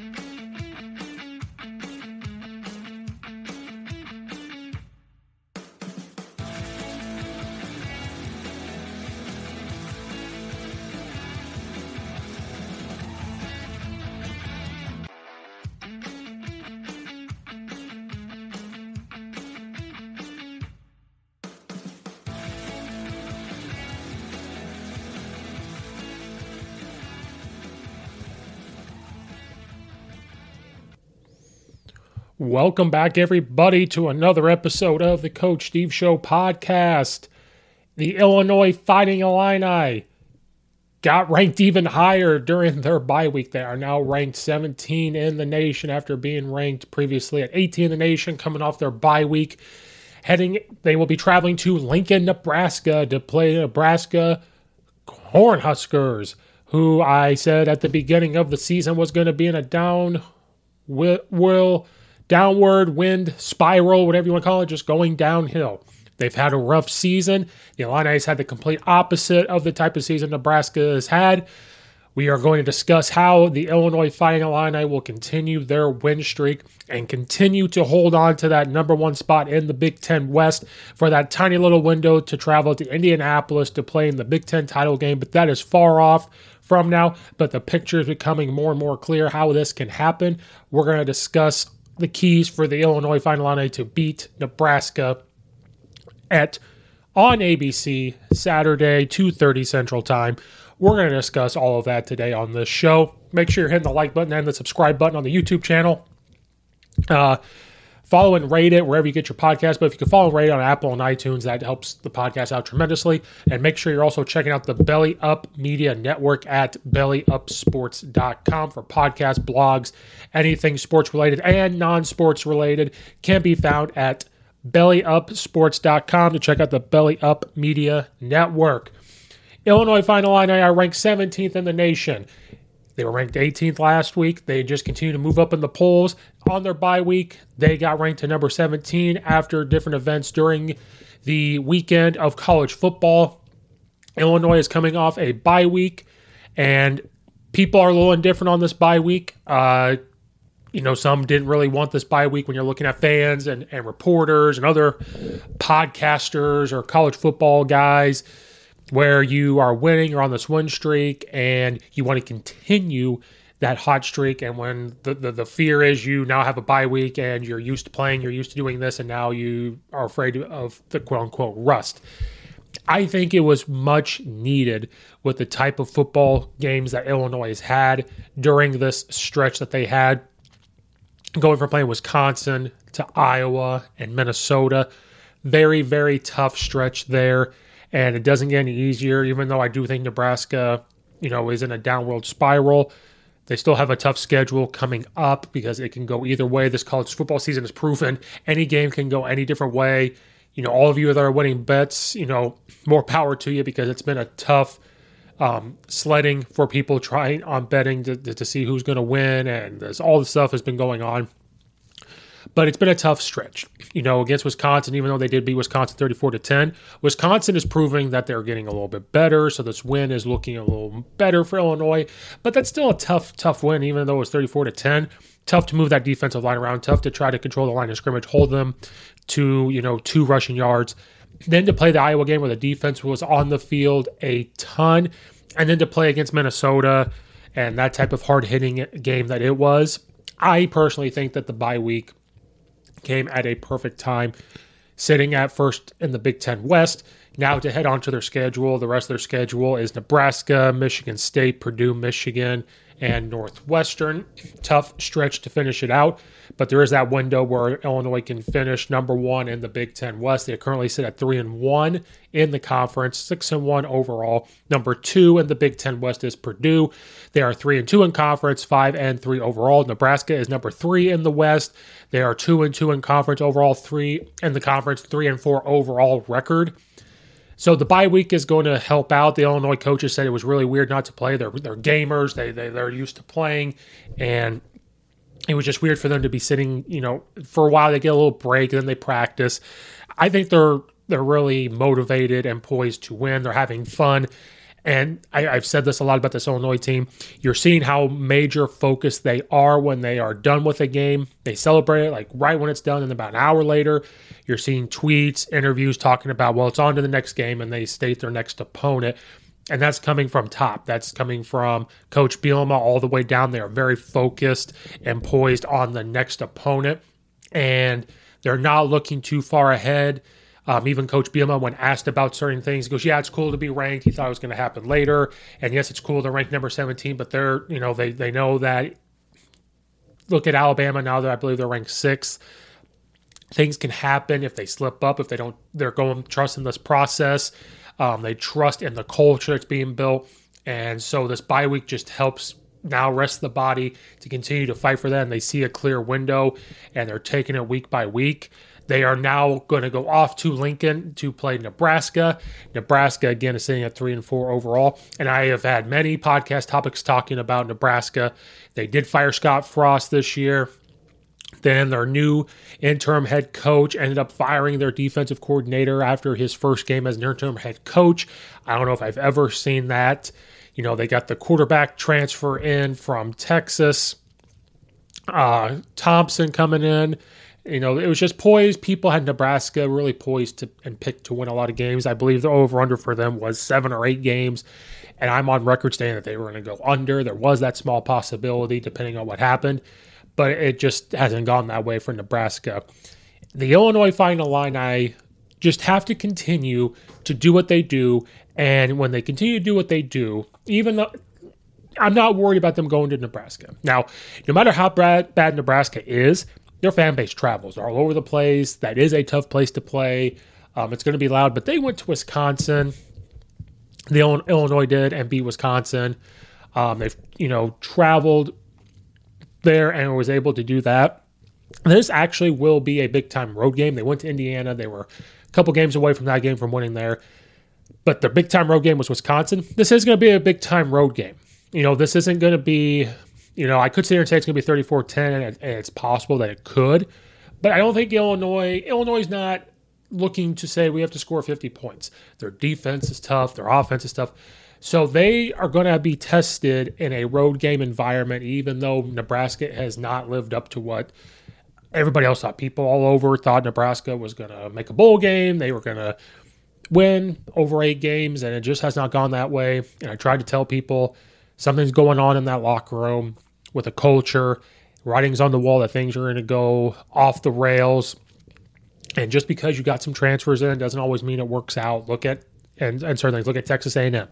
Bye. Welcome back, everybody, to another episode of the Coach Steve Show podcast. The Illinois Fighting Illini got ranked even higher during their bye week. They are now ranked 17 in the nation after being ranked previously at 18 in the nation, coming off their bye week. Heading, they will be traveling to Lincoln, Nebraska to play Nebraska Cornhuskers, who I said at the beginning of the season was going to be in a down will, downward wind spiral, whatever you want to call it, just going downhill. They've had a rough season. The Illini had the complete opposite of the type of season Nebraska has had. We are going to discuss how the Illinois Fighting Illini will continue their win streak and continue to hold on to that number one spot in the Big Ten West for that tiny little window to travel to Indianapolis to play in the Big Ten title game. But that is far off from now. But the picture is becoming more and more clear how this can happen. We're going to discuss the keys for the Illinois Fighting Illini to beat Nebraska at on ABC Saturday 2:30 Central Time. We're going to discuss all of that today on this show. Make sure you're hitting the like button and the subscribe button on the YouTube channel. Uh, follow and rate it wherever you get your podcast. But if you can follow and rate it on Apple and iTunes, that helps the podcast out tremendously. And make sure you're also checking out the Belly Up Media Network at bellyupsports.com for podcast blogs, anything sports related and non sports related can be found at bellyupsports.com to check out the Belly Up Media Network. Illinois Fighting Illini are ranked 17th in the nation. They were ranked 18th last week. They just continue to move up in the polls. On their bye week, they got ranked to number 17 after different events during the weekend of college football. Illinois is coming off a bye week, and people are a little indifferent on this bye week. Uh, you know, some didn't really want this bye week when you're looking at fans and, and reporters and other podcasters or college football guys where you are winning, you're on this win streak, and you want to continue that hot streak. And when the, the, the, fear is you now have a bye week and you're used to playing, you're used to doing this, and now you are afraid of the quote unquote rust. I think it was much needed with the type of football games that Illinois has had during this stretch that they had, going from playing Wisconsin to Iowa and Minnesota. Very, very tough stretch there and it doesn't get any easier. Even though I do think Nebraska, you know, is in a downward spiral, they still have a tough schedule coming up because it can go either way. This college football season is proven any game can go any different way. You know, all of you that are winning bets, you know, more power to you because it's been a tough um, sledding for people trying on betting to, to, to see who's going to win, and all the stuff has been going on. But it's been a tough stretch, you know, against Wisconsin, even though they did beat Wisconsin 34 to 10. Wisconsin is proving that they're getting a little bit better. So this win is looking a little better for Illinois. But that's still a tough, tough win, even though it was 34 to 10. Tough to move that defensive line around, tough to try to control the line of scrimmage, hold them to, you know, two rushing yards. Then to play the Iowa game where the defense was on the field a ton. And then to play against Minnesota and that type of hard hitting game that it was. I personally think that the bye week came at a perfect time, sitting at first in the Big Ten West. Now to head on to their schedule, the rest of their schedule is Nebraska, Michigan State, Purdue, Michigan, and Northwestern. Tough stretch to finish it out, but there is that window where Illinois can finish number one in the Big Ten West. They currently sit at three and one in the conference, six and one overall. Number two in the Big Ten West is Purdue. They are three and two in conference, five and three overall. Nebraska is number three in the West. They are two and two in conference overall, three in the conference, three and four overall record. So the bye week is going to help out. The Illinois coaches said it was really weird not to play. They're they're gamers. They they they're used to playing, and it was just weird for them to be sitting. You know, for a while they get a little break, and then they practice. I think they're they're really motivated and poised to win. They're having fun. And I, have said this a lot about this Illinois team. You're seeing how major focused they are when they are done with a game. They celebrate it like right when it's done, and about an hour later, you're seeing tweets, interviews talking about, well, it's on to the next game, and they state their next opponent. And that's coming from top. That's coming from Coach Bielema all the way down. They are very focused and poised on the next opponent. And they're not looking too far ahead. Um, even Coach Bielema, when asked about certain things, goes, "Yeah, it's cool to be ranked." He thought it was going to happen later, and yes, it's cool to rank number 17, but they're, you know, they they know that. Look at Alabama now that I believe they're ranked sixth. Things can happen if they slip up, if they don't. They're going trust in this process. Um, they trust in the culture that's being built, and so this bye week just helps now rest the body to continue to fight for that. And they see a clear window, and they're taking it week by week. They are now going to go off to Lincoln to play Nebraska. Nebraska, again, is sitting at three and four overall. And I have had many podcast topics talking about Nebraska. They did fire Scott Frost this year. Then their new interim head coach ended up firing their defensive coordinator after his first game as an interim head coach. I don't know if I've ever seen that. You know, they got the quarterback transfer in from Texas. Uh, Thompson coming in you know, it was just poised. People had Nebraska really poised to and picked to win a lot of games. I believe the over under for them was seven or eight games. And I'm on record saying that they were going to go under. There was that small possibility depending on what happened, but it just hasn't gone that way for Nebraska. The Illinois final line, I just have to continue to do what they do. And when they continue to do what they do, even though I'm not worried about them going to Nebraska. Now, no matter how bad, bad Nebraska is, their fan base travels all over the place. That is a tough place to play. Um, it's going to be loud, but they went to Wisconsin. The Illinois did and beat Wisconsin. Um, they've you know traveled there and was able to do that. This actually will be a big time road game. They went to Indiana. They were a couple games away from that game from winning there, but their big time road game was Wisconsin. This is going to be a big time road game. you know, this isn't going to be, you know, I could sit here and say it's going to be 34 10, and, it's possible that it could. But I don't think Illinois, Illinois is not looking to say we have to score 50 points. Their defense is tough, their offense is tough. So they are going to be tested in a road game environment, even though Nebraska has not lived up to what everybody else thought. People all over thought Nebraska was going to make a bowl game. They were going to win over eight games, and it just has not gone that way. And I tried to tell people something's going on in that locker room with a culture. Writing's on the wall that things are going to go off the rails. And just because you got some transfers in doesn't always mean it works out. Look at and, and. Look at Texas A&M.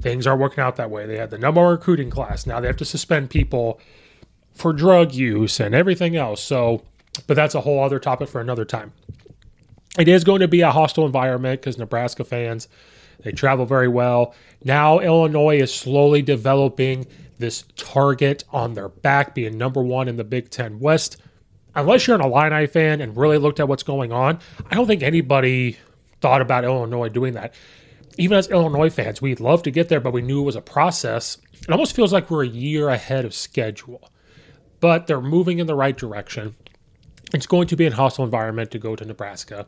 Things are working out that way. They had the number one recruiting class. Now they have to suspend people for drug use and everything else. So, but that's a whole other topic for another time. It is going to be a hostile environment because Nebraska fans they travel very well. Now Illinois is slowly developing this target on their back, being number one in the Big Ten West. Unless you're an Illini fan and really looked at what's going on, I don't think anybody thought about Illinois doing that even as Illinois fans, we'd love to get there, but we knew it was a process. It almost feels like we're a year ahead of schedule, but they're moving in the right direction. It's going to be a hostile environment to go to Nebraska,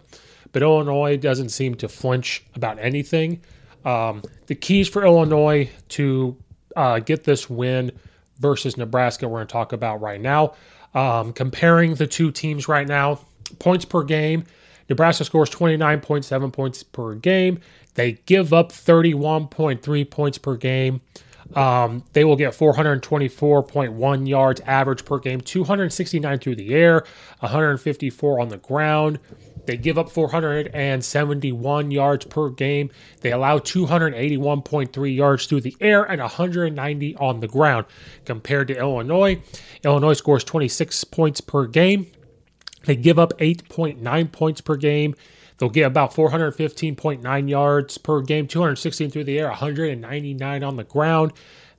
but Illinois doesn't seem to flinch about anything. Um, the keys for Illinois to uh, get this win versus Nebraska, we're going to talk about right now. Um, comparing the two teams right now, points per game. Nebraska scores 29.7 points per game. They give up 31.3 points per game. Um, they will get 424.1 yards average per game, 269 through the air, 154 on the ground. They give up 471 yards per game. They allow 281.3 yards through the air and 190 on the ground. Compared to Illinois, Illinois scores 26 points per game. They give up 8.9 points per game. They'll get about 415.9 yards per game, 216 through the air, 199 on the ground.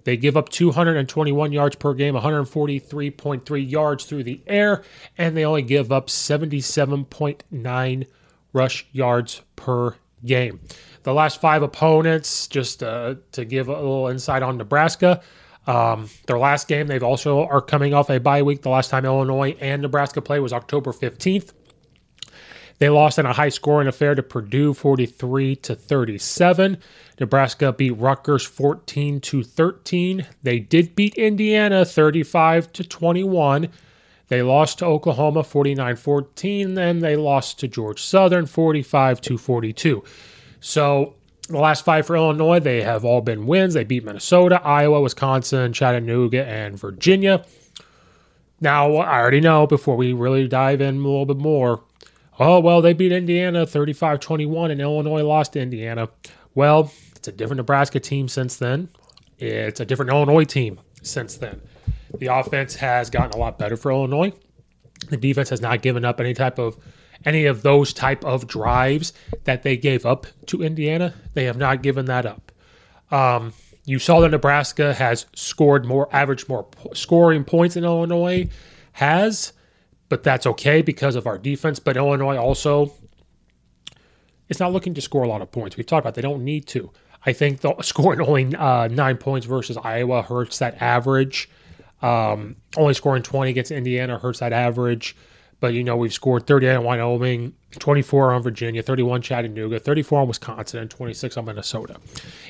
They give up 221 yards per game, 143.3 yards through the air, and they only give up 77.9 rush yards per game. The last five opponents, just uh, to give a little insight on Nebraska, um, their last game, they've also are coming off a bye week. The last time Illinois and Nebraska played was October 15th. They lost in a high scoring affair to Purdue 43 to 37. Nebraska beat Rutgers 14 to 13. They did beat Indiana 35 to 21. They lost to Oklahoma 49-14, then they lost to Georgia Southern 45 to 42. So the last five for Illinois, they have all been wins. They beat Minnesota, Iowa, Wisconsin, Chattanooga, and Virginia. Now, I already know before we really dive in a little bit more, oh, well, they beat Indiana 35 21 and Illinois lost to Indiana. Well, it's a different Nebraska team since then. It's a different Illinois team since then. The offense has gotten a lot better for Illinois. The defense has not given up any type of any of those type of drives that they gave up to Indiana. They have not given that up. Um, you saw that Nebraska has scored more, average more scoring points than Illinois has, but that's okay because of our defense. But Illinois also is not looking to score a lot of points. We've talked about they don't need to. I think the scoring only uh, nine points versus Iowa hurts that average. Um, only scoring 20 against Indiana hurts that average. But, you know, we've scored 38 on Wyoming, 24 on Virginia, 31 Chattanooga, 34 on Wisconsin, and 26 on Minnesota.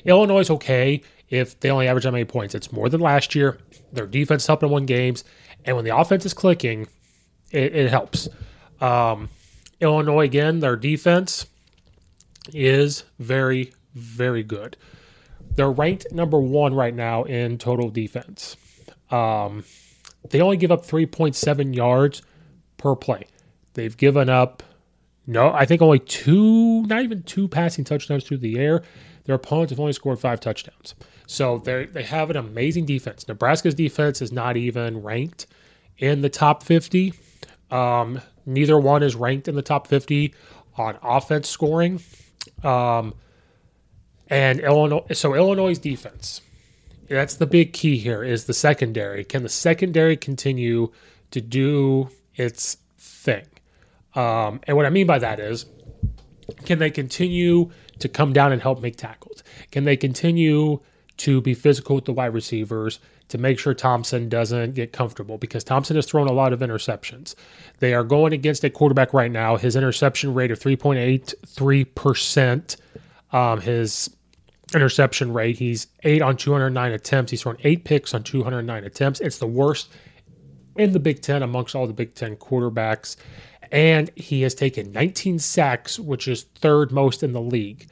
Illinois is okay if they only average that many points. It's more than last year. Their defense helped them win games. And when the offense is clicking, it, it helps. Um, Illinois, again, their defense is very, very good. They're ranked number one right now in total defense. Um, they only give up 3.7 yards per play. They've given up, no, I think only two, not even two passing touchdowns through the air. Their opponents have only scored five touchdowns. So they they have an amazing defense. Nebraska's defense is not even ranked in the top 50. Um, neither one is ranked in the top 50 on offense scoring. Um, and Illinois, so Illinois' defense, that's the big key here is the secondary. Can the secondary continue to do its thing. Um, and what I mean by that is, can they continue to come down and help make tackles? Can they continue to be physical with the wide receivers to make sure Thompson doesn't get comfortable because Thompson has thrown a lot of interceptions. They are going against a quarterback right now. His interception rate of 3.83%. Um, his interception rate, he's eight on 209 attempts. He's thrown eight picks on 209 attempts. It's the worst in the Big Ten amongst all the Big Ten quarterbacks. And he has taken 19 sacks, which is third most in the league.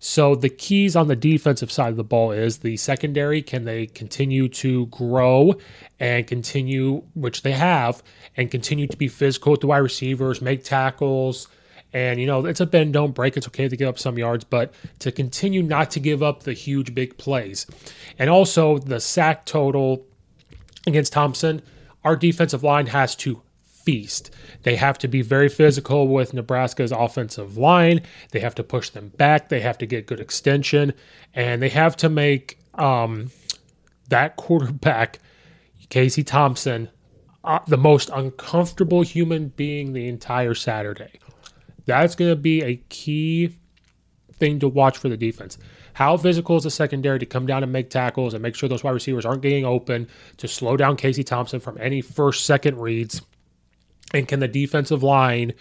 So the keys on the defensive side of the ball is the secondary. Can they continue to grow and continue, which they have, and continue to be physical with the wide receivers, make tackles? And, you know, it's a bend, don't break. It's okay to give up some yards, but to continue not to give up the huge, big plays. And also the sack total against Thompson, our defensive line has to feast. They have to be very physical with Nebraska's offensive line. They have to push them back. They have to get good extension, and they have to make um, that quarterback, Casey Thompson, uh, the most uncomfortable human being the entire Saturday. That's going to be a key thing to watch for the defense. How physical is the secondary to come down and make tackles and make sure those wide receivers aren't getting open to slow down Casey Thompson from any first, second reads and can the defensive line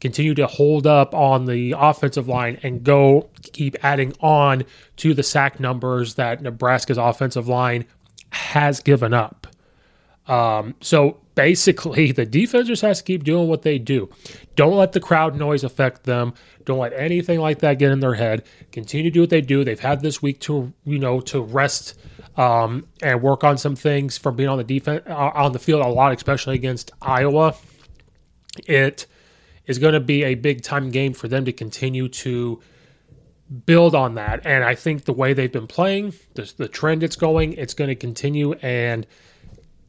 continue to hold up on the offensive line and go keep adding on to the sack numbers that Nebraska's offensive line has given up? Um, so basically, the defense just has to keep doing what they do. Don't let the crowd noise affect them. Don't let anything like that get in their head. Continue to do what they do. They've had this week to you know to rest um, and work on some things from being on the defense uh, on the field a lot, especially against Iowa it is going to be a big time game for them to continue to build on that. And I think the way they've been playing, the, the trend it's going, it's going to continue and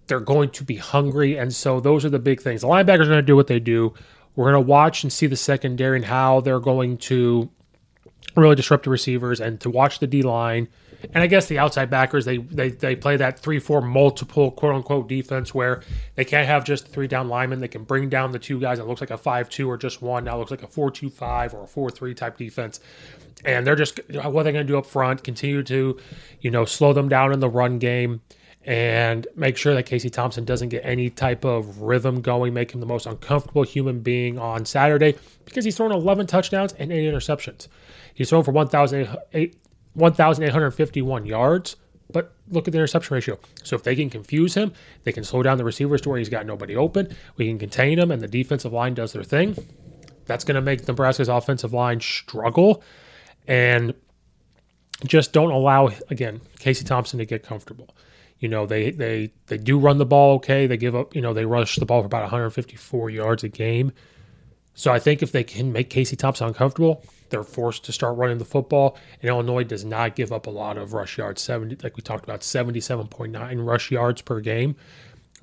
they're going to be hungry. And so those are the big things. The linebackers are going to do what they do. We're going to watch and see the secondary and how they're going to really disrupt the receivers and to watch the D line and I guess the outside backers they they, they play that three four multiple quote unquote defense where they can't have just three down linemen. They can bring down the two guys. It looks like a five two or just one. Now it looks like a four two five or a four three type defense. And they're just what are they going to do up front? Continue to, you know, slow them down in the run game and make sure that Casey Thompson doesn't get any type of rhythm going, make him the most uncomfortable human being on Saturday because he's thrown 11 touchdowns and eight interceptions. He's thrown for 1,008 1,851 yards, but look at the interception ratio. So if they can confuse him, they can slow down the receivers to where he's got nobody open. We can contain him, and the defensive line does their thing. That's going to make Nebraska's offensive line struggle, and just don't allow again Casey Thompson to get comfortable. You know they they they do run the ball okay. They give up. You know they rush the ball for about 154 yards a game. So I think if they can make Casey Thompson uncomfortable, they're forced to start running the football. And Illinois does not give up a lot of rush yards. Seventy, like we talked about, seventy-seven point nine rush yards per game.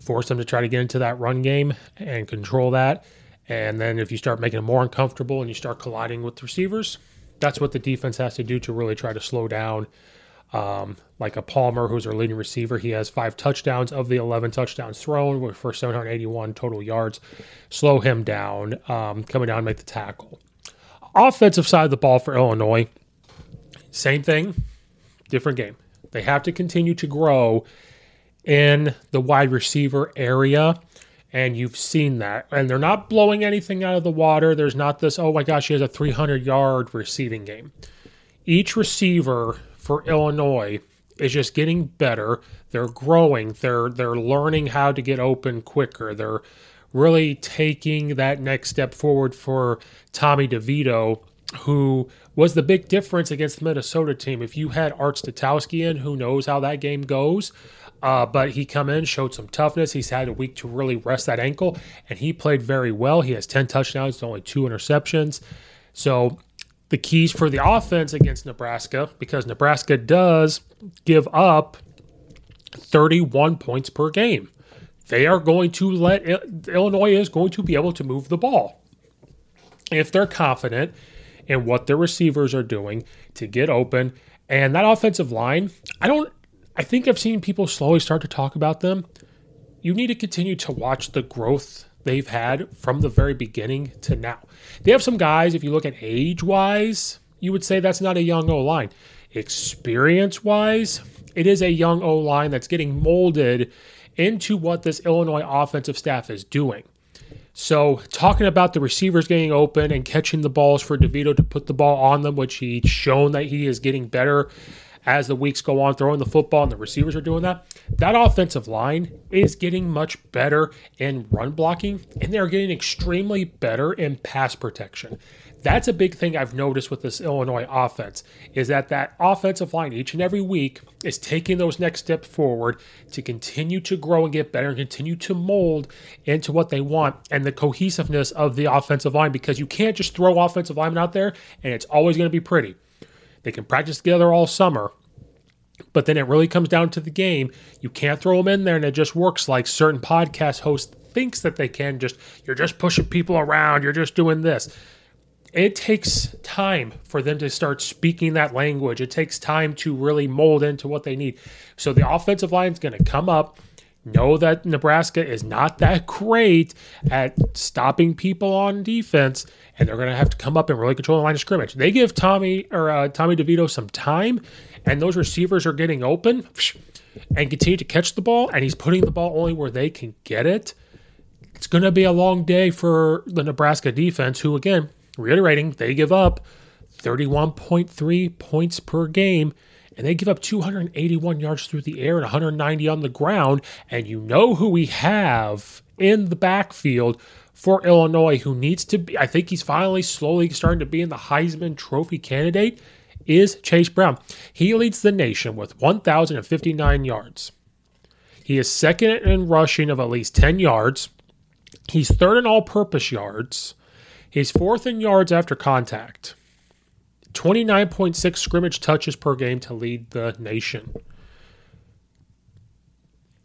Force them to try to get into that run game and control that. And then if you start making them more uncomfortable and you start colliding with receivers, that's what the defense has to do to really try to slow down. Um, like a Palmer, who's our leading receiver, he has five touchdowns of the 11 touchdowns thrown for 781 total yards. Slow him down, um, coming down make the tackle offensive side of the ball for Illinois, same thing, different game. They have to continue to grow in the wide receiver area. And you've seen that. And they're not blowing anything out of the water. There's not this, oh my gosh, he has a 300 yard receiving game. Each receiver for Illinois is just getting better. They're growing. They're they're learning how to get open quicker. They're really taking that next step forward for Tommy DeVito, who was the big difference against the Minnesota team. If you had Art Sitkowski in, who knows how that game goes, uh, but he come in, showed some toughness. He's had a week to really rest that ankle, and he played very well. He has 10 touchdowns, only two interceptions. So the keys for the offense against Nebraska, because Nebraska does give up 31 points per game they are going to let Illinois is going to be able to move the ball if they're confident in what their receivers are doing to get open. And that offensive line, I don't, I think I've seen people slowly start to talk about them. You need to continue to watch the growth they've had from the very beginning to now. They have some guys, if you look at age wise, you would say that's not a young O line. experience wise, it is a young O line that's getting molded into what this Illinois offensive staff is doing. So, talking about the receivers getting open and catching the balls for DeVito to put the ball on them, which he's shown that he is getting better as the weeks go on, throwing the football and the receivers are doing that. That offensive line is getting much better in run blocking, and they're getting extremely better in pass protection. That's a big thing I've noticed with this Illinois offense is that that offensive line each and every week is taking those next steps forward to continue to grow and get better and continue to mold into what they want and the cohesiveness of the offensive line because you can't just throw offensive linemen out there and it's always going to be pretty. They can practice together all summer, but then it really comes down to the game. You can't throw them in there and it just works like certain podcast hosts thinks that they can just you're just pushing people around, you're just doing this it takes time for them to start speaking that language. It takes time to really mold into what they need. So the offensive line is going to come up, know that Nebraska is not that great at stopping people on defense, and they're going to have to come up and really control the line of scrimmage. They give Tommy or uh, Tommy DeVito some time, and those receivers are getting open and continue to catch the ball, and he's putting the ball only where they can get it. It's going to be a long day for the Nebraska defense, who again reiterating, they give up 31.3 points per game and they give up 281 yards through the air and 190 on the ground. And you know who we have in the backfield for Illinois who needs to be, I think he's finally slowly starting to be in the Heisman Trophy candidate, is Chase Brown. He leads the nation with 1,059 yards. He is second in rushing of at least 10 yards. He's third in all purpose yards. He's fourth in yards after contact. 29.6 scrimmage touches per game to lead the nation.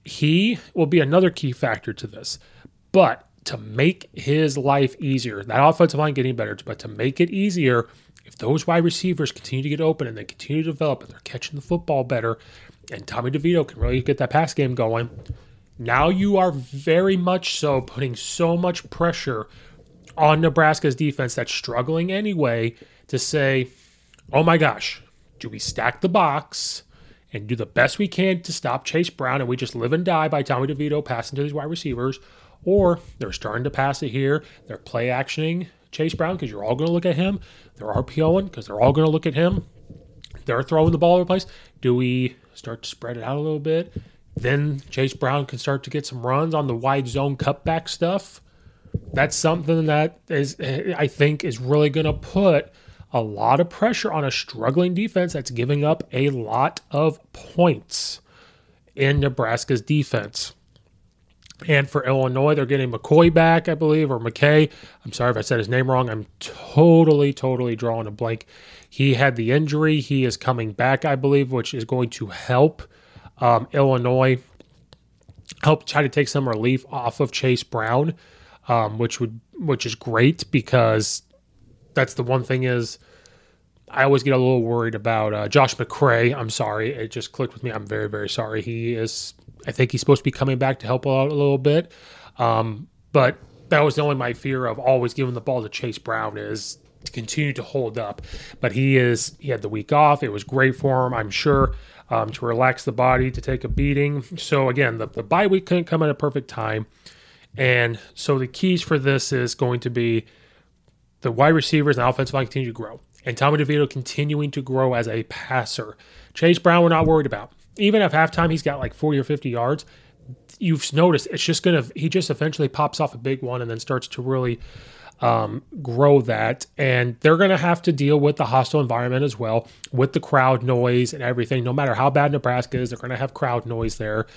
He will be another key factor to this. But to make his life easier, that offensive line getting better, but to make it easier, if those wide receivers continue to get open and they continue to develop and they're catching the football better, and Tommy DeVito can really get that pass game going, now you are very much so putting so much pressure on Nebraska's defense that's struggling anyway to say, oh my gosh, do we stack the box and do the best we can to stop Chase Brown and we just live and die by Tommy DeVito passing to these wide receivers? Or they're starting to pass it here. They're play actioning Chase Brown because you're all going to look at him. They're RPOing because they're all going to look at him. They're throwing the ball over the place. Do we start to spread it out a little bit? Then Chase Brown can start to get some runs on the wide zone cutback stuff that's something that is I think is really going to put a lot of pressure on a struggling defense that's giving up a lot of points in Nebraska's defense. And for Illinois, they're getting McCoy back, I believe, or McKay. I'm sorry if I said his name wrong. I'm totally, totally drawing a blank. He had the injury. He is coming back, I believe, which is going to help um, Illinois help try to take some relief off of Chase Brown um, which would which is great because that's the one thing is I always get a little worried about uh, Josh McCray. I'm sorry, it just clicked with me. I'm very very sorry. He is. I think he's supposed to be coming back to help out a little bit, um, but that was only my fear of always giving the ball to Chase Brown is to continue to hold up. But he is. He had the week off. It was great for him. I'm sure. Um, to relax the body, to take a beating. So again, the, the bye week couldn't come at a perfect time. And so the keys for this is going to be the wide receivers and offensive line continue to grow. And Tommy DeVito continuing to grow as a passer. Chase Brown, we're not worried about. Even at halftime, he's got like 40 or 50 yards. You've noticed it's just going to, he just eventually pops off a big one and then starts to really um, grow that. And they're going to have to deal with the hostile environment as well, with the crowd noise and everything. No matter how bad Nebraska is, they're going to have crowd noise there.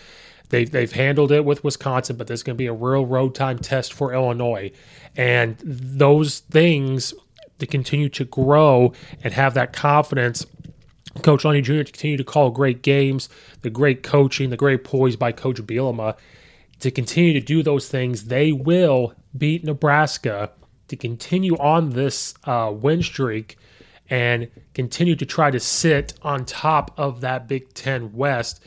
They've, they've handled it with Wisconsin, but this is going to be a real road time test for Illinois. And those things to continue to grow and have that confidence. Coach Lunney Jr. to continue to call great games, the great coaching, the great poise by Coach Bielema. To continue to do those things, they will beat Nebraska to continue on this uh, win streak and continue to try to sit on top of that Big Ten West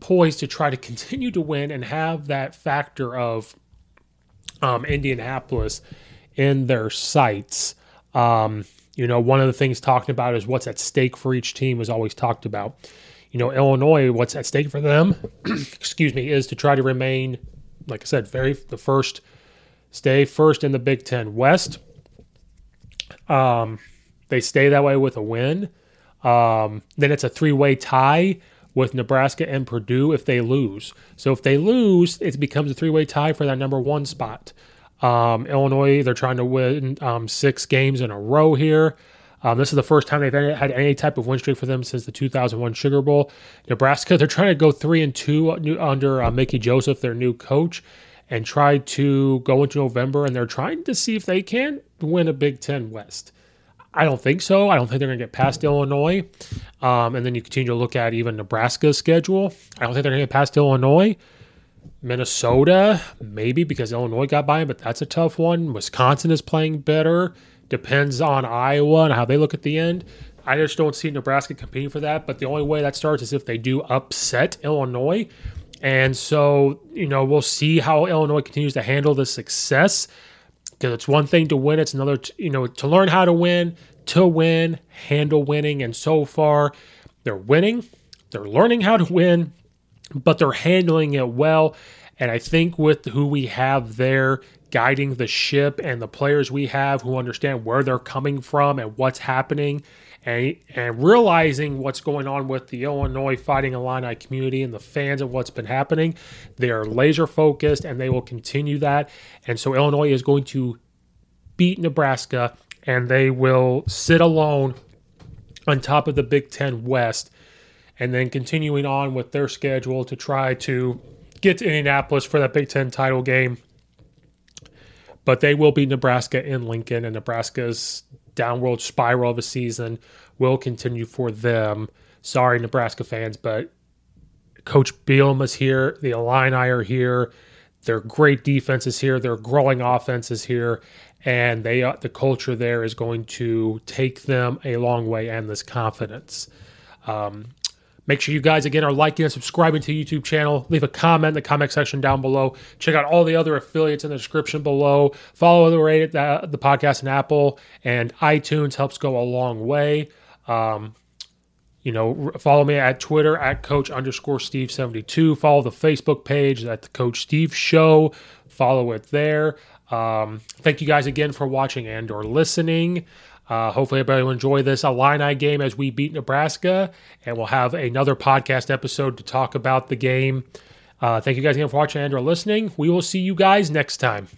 poised to try to continue to win and have that factor of um, Indianapolis in their sights. Um, you know, one of the things talking about is what's at stake for each team is always talked about. You know, Illinois, what's at stake for them, excuse me, is to try to remain, like I said, very the first, stay first in the Big Ten West. Um, they stay that way with a win. Um, then it's a three way tie with Nebraska and Purdue if they lose. So if they lose, it becomes a three way tie for that number one spot. Um, Illinois, they're trying to win um, six games in a row here. Um, this is the first time they've had any type of win streak for them since the 2001 Sugar Bowl. Nebraska, they're trying to go three and two under uh, Mickey Joseph, their new coach, and try to go into November. And they're trying to see if they can win a Big Ten West. I don't think so. I don't think they're going to get past Illinois. Um, and then you continue to look at even Nebraska's schedule. I don't think they're going to get past Illinois. Minnesota, maybe because Illinois got by, but that's a tough one. Wisconsin is playing better. Depends on Iowa and how they look at the end. I just don't see Nebraska competing for that. But the only way that starts is if they do upset Illinois. And so, you know, we'll see how Illinois continues to handle the success because it's one thing to win, it's another, you know, to learn how to win, to win, handle winning. And so far, they're winning, they're learning how to win, but they're handling it well. And I think with who we have there guiding the ship and the players we have who understand where they're coming from and what's happening and, and realizing what's going on with the Illinois Fighting Illini community and the fans of what's been happening. They are laser focused and they will continue that. And so Illinois is going to beat Nebraska and they will sit alone on top of the Big Ten West and then continuing on with their schedule to try to get to Indianapolis for that Big Ten title game. But they will beat Nebraska in Lincoln, and Nebraska's downward spiral of a season will continue for them. Sorry, Nebraska fans, but Coach Bielema here. The Illini are here. Their great defense is here. Their growing offense is here, and they uh, the culture there is going to take them a long way and this confidence. Um, Make sure you guys again are liking and subscribing to the YouTube channel. Leave a comment in the comment section down below. Check out all the other affiliates in the description below. Follow the rate the, the podcast in Apple and iTunes helps go a long way. Um, you know, follow me at Twitter at Coach underscore Steve seventy two. Follow the Facebook page at the Coach Steve Show. Follow it there. Um, thank you guys again for watching and or listening. Uh, hopefully, everybody will enjoy this Illini game as we beat Nebraska, and we'll have another podcast episode to talk about the game. Uh, thank you guys again for watching and or listening. We will see you guys next time.